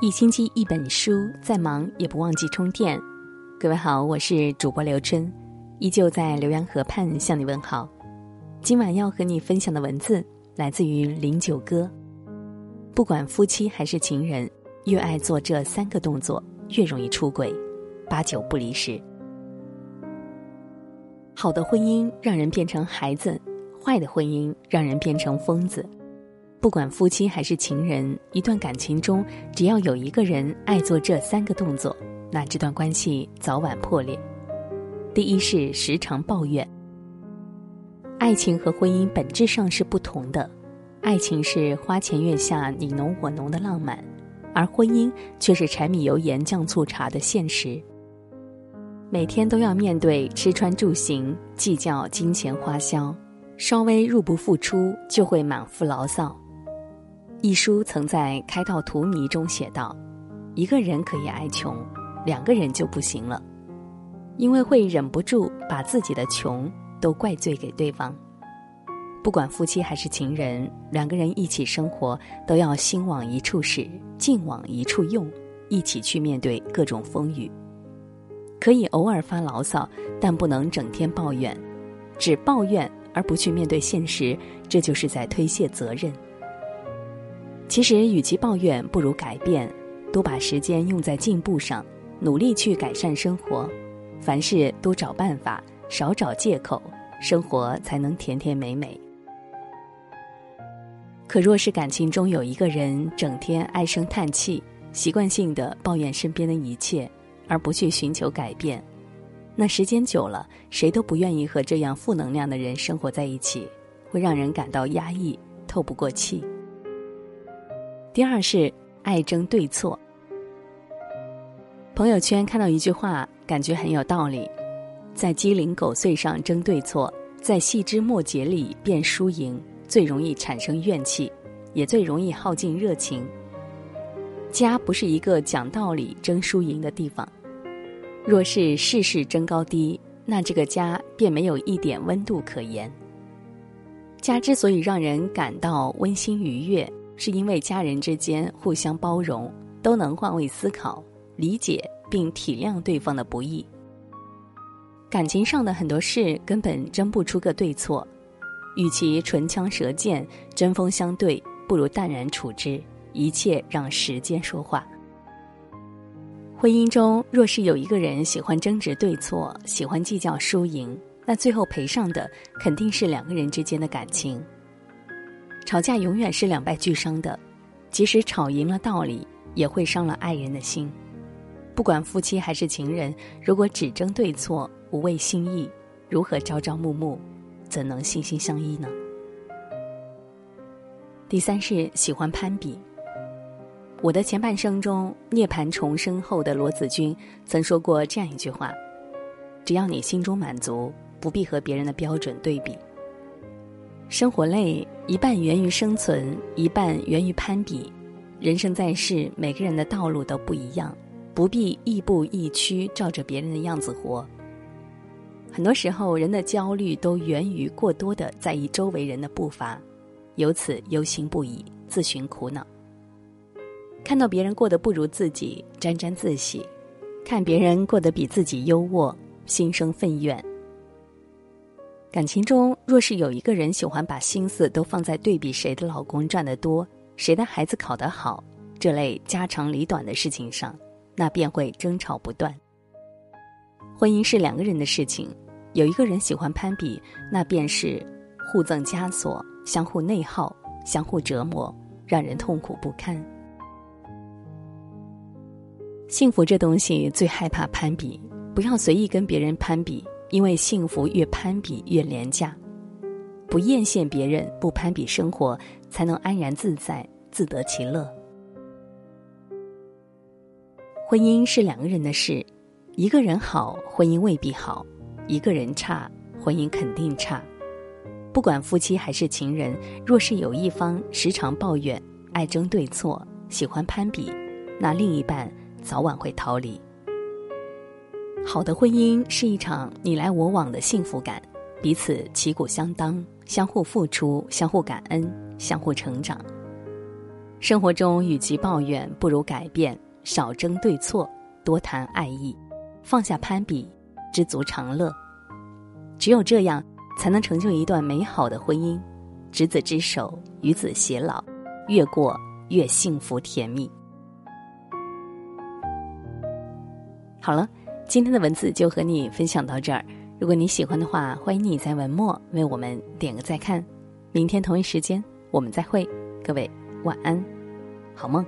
一星期一本书，再忙也不忘记充电。各位好，我是主播刘春，依旧在浏阳河畔向你问好。今晚要和你分享的文字来自于林九歌。不管夫妻还是情人，越爱做这三个动作，越容易出轨，八九不离十。好的婚姻让人变成孩子，坏的婚姻让人变成疯子。不管夫妻还是情人，一段感情中，只要有一个人爱做这三个动作，那这段关系早晚破裂。第一是时常抱怨。爱情和婚姻本质上是不同的，爱情是花前月下你侬我侬的浪漫，而婚姻却是柴米油盐酱醋茶的现实。每天都要面对吃穿住行，计较金钱花销，稍微入不敷出就会满腹牢骚。一书曾在《开道荼蘼》中写道：“一个人可以爱穷，两个人就不行了，因为会忍不住把自己的穷都怪罪给对方。不管夫妻还是情人，两个人一起生活，都要心往一处使，劲往一处用，一起去面对各种风雨。可以偶尔发牢骚，但不能整天抱怨。只抱怨而不去面对现实，这就是在推卸责任。”其实，与其抱怨，不如改变，多把时间用在进步上，努力去改善生活。凡事多找办法，少找借口，生活才能甜甜美美。可若是感情中有一个人整天唉声叹气，习惯性的抱怨身边的一切，而不去寻求改变，那时间久了，谁都不愿意和这样负能量的人生活在一起，会让人感到压抑，透不过气。第二是爱争对错。朋友圈看到一句话，感觉很有道理：在鸡零狗碎上争对错，在细枝末节里辨输赢，最容易产生怨气，也最容易耗尽热情。家不是一个讲道理争输赢的地方，若是事事争高低，那这个家便没有一点温度可言。家之所以让人感到温馨愉悦。是因为家人之间互相包容，都能换位思考，理解并体谅对方的不易。感情上的很多事根本争不出个对错，与其唇枪舌剑、针锋相对，不如淡然处之，一切让时间说话。婚姻中若是有一个人喜欢争执对错，喜欢计较输赢，那最后赔上的肯定是两个人之间的感情。吵架永远是两败俱伤的，即使吵赢了道理，也会伤了爱人的心。不管夫妻还是情人，如果只争对错，无畏心意，如何朝朝暮暮，怎能心心相依呢？第三是喜欢攀比。我的前半生中，涅槃重生后的罗子君曾说过这样一句话：“只要你心中满足，不必和别人的标准对比。”生活累，一半源于生存，一半源于攀比。人生在世，每个人的道路都不一样，不必亦步亦趋，照着别人的样子活。很多时候，人的焦虑都源于过多的在意周围人的步伐，由此忧心不已，自寻苦恼。看到别人过得不如自己，沾沾自喜；看别人过得比自己优渥，心生愤怨。感情中，若是有一个人喜欢把心思都放在对比谁的老公赚得多、谁的孩子考得好这类家长里短的事情上，那便会争吵不断。婚姻是两个人的事情，有一个人喜欢攀比，那便是互赠枷锁、相互内耗、相互折磨，让人痛苦不堪。幸福这东西最害怕攀比，不要随意跟别人攀比。因为幸福越攀比越廉价，不艳羡别人，不攀比生活，才能安然自在，自得其乐。婚姻是两个人的事，一个人好，婚姻未必好；一个人差，婚姻肯定差。不管夫妻还是情人，若是有一方时常抱怨、爱争对错、喜欢攀比，那另一半早晚会逃离。好的婚姻是一场你来我往的幸福感，彼此旗鼓相当，相互付出，相互感恩，相互成长。生活中与其抱怨，不如改变，少争对错，多谈爱意，放下攀比，知足常乐。只有这样，才能成就一段美好的婚姻，执子之手，与子偕老，越过越幸福甜蜜。好了，今天的文字就和你分享到这儿。如果你喜欢的话，欢迎你在文末为我们点个再看。明天同一时间我们再会，各位晚安，好梦。